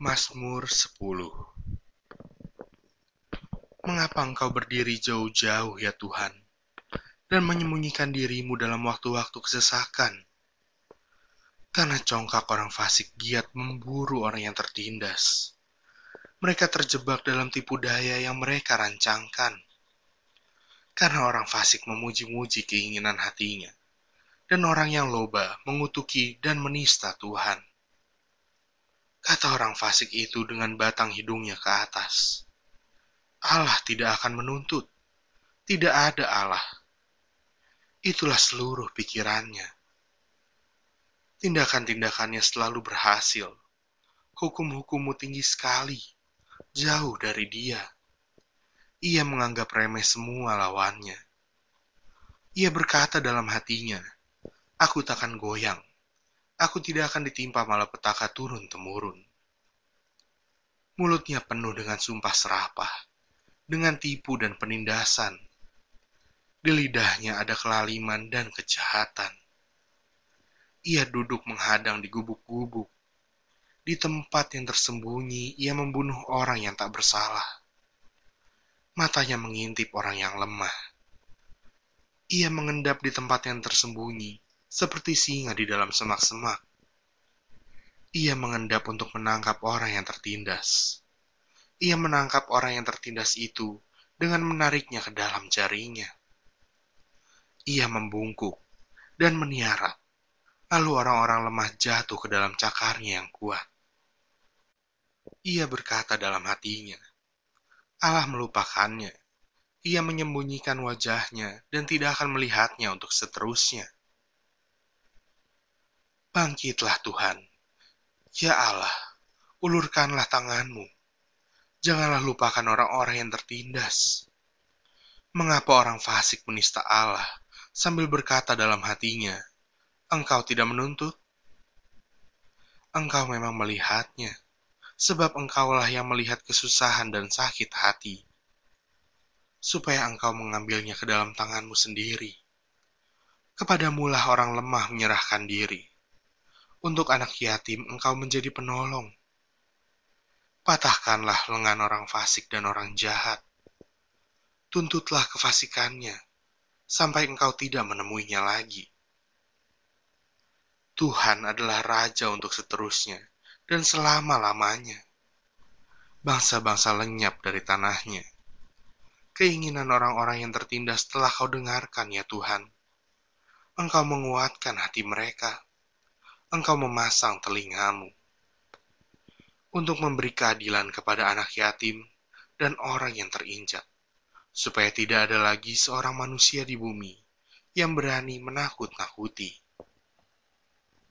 Mazmur 10 Mengapa engkau berdiri jauh-jauh ya Tuhan, dan menyembunyikan dirimu dalam waktu-waktu kesesakan? Karena congkak orang fasik giat memburu orang yang tertindas. Mereka terjebak dalam tipu daya yang mereka rancangkan. Karena orang fasik memuji-muji keinginan hatinya, dan orang yang loba mengutuki dan menista Tuhan Kata orang fasik itu dengan batang hidungnya ke atas. Allah tidak akan menuntut. Tidak ada Allah. Itulah seluruh pikirannya. Tindakan-tindakannya selalu berhasil. Hukum-hukummu tinggi sekali, jauh dari dia. Ia menganggap remeh semua lawannya. Ia berkata dalam hatinya, Aku takkan goyang aku tidak akan ditimpa malapetaka turun-temurun. Mulutnya penuh dengan sumpah serapah, dengan tipu dan penindasan. Di lidahnya ada kelaliman dan kejahatan. Ia duduk menghadang di gubuk-gubuk. Di tempat yang tersembunyi, ia membunuh orang yang tak bersalah. Matanya mengintip orang yang lemah. Ia mengendap di tempat yang tersembunyi, seperti singa di dalam semak-semak. Ia mengendap untuk menangkap orang yang tertindas. Ia menangkap orang yang tertindas itu dengan menariknya ke dalam jarinya. Ia membungkuk dan meniara, lalu orang-orang lemah jatuh ke dalam cakarnya yang kuat. Ia berkata dalam hatinya, Allah melupakannya. Ia menyembunyikan wajahnya dan tidak akan melihatnya untuk seterusnya. Bangkitlah Tuhan. Ya Allah, ulurkanlah tanganmu. Janganlah lupakan orang-orang yang tertindas. Mengapa orang fasik menista Allah sambil berkata dalam hatinya, Engkau tidak menuntut? Engkau memang melihatnya, sebab engkaulah yang melihat kesusahan dan sakit hati, supaya engkau mengambilnya ke dalam tanganmu sendiri. Kepadamulah orang lemah menyerahkan diri untuk anak yatim engkau menjadi penolong. Patahkanlah lengan orang fasik dan orang jahat. Tuntutlah kefasikannya, sampai engkau tidak menemuinya lagi. Tuhan adalah Raja untuk seterusnya, dan selama-lamanya. Bangsa-bangsa lenyap dari tanahnya. Keinginan orang-orang yang tertindas telah kau dengarkan ya Tuhan. Engkau menguatkan hati mereka engkau memasang telingamu untuk memberi keadilan kepada anak yatim dan orang yang terinjak, supaya tidak ada lagi seorang manusia di bumi yang berani menakut-nakuti.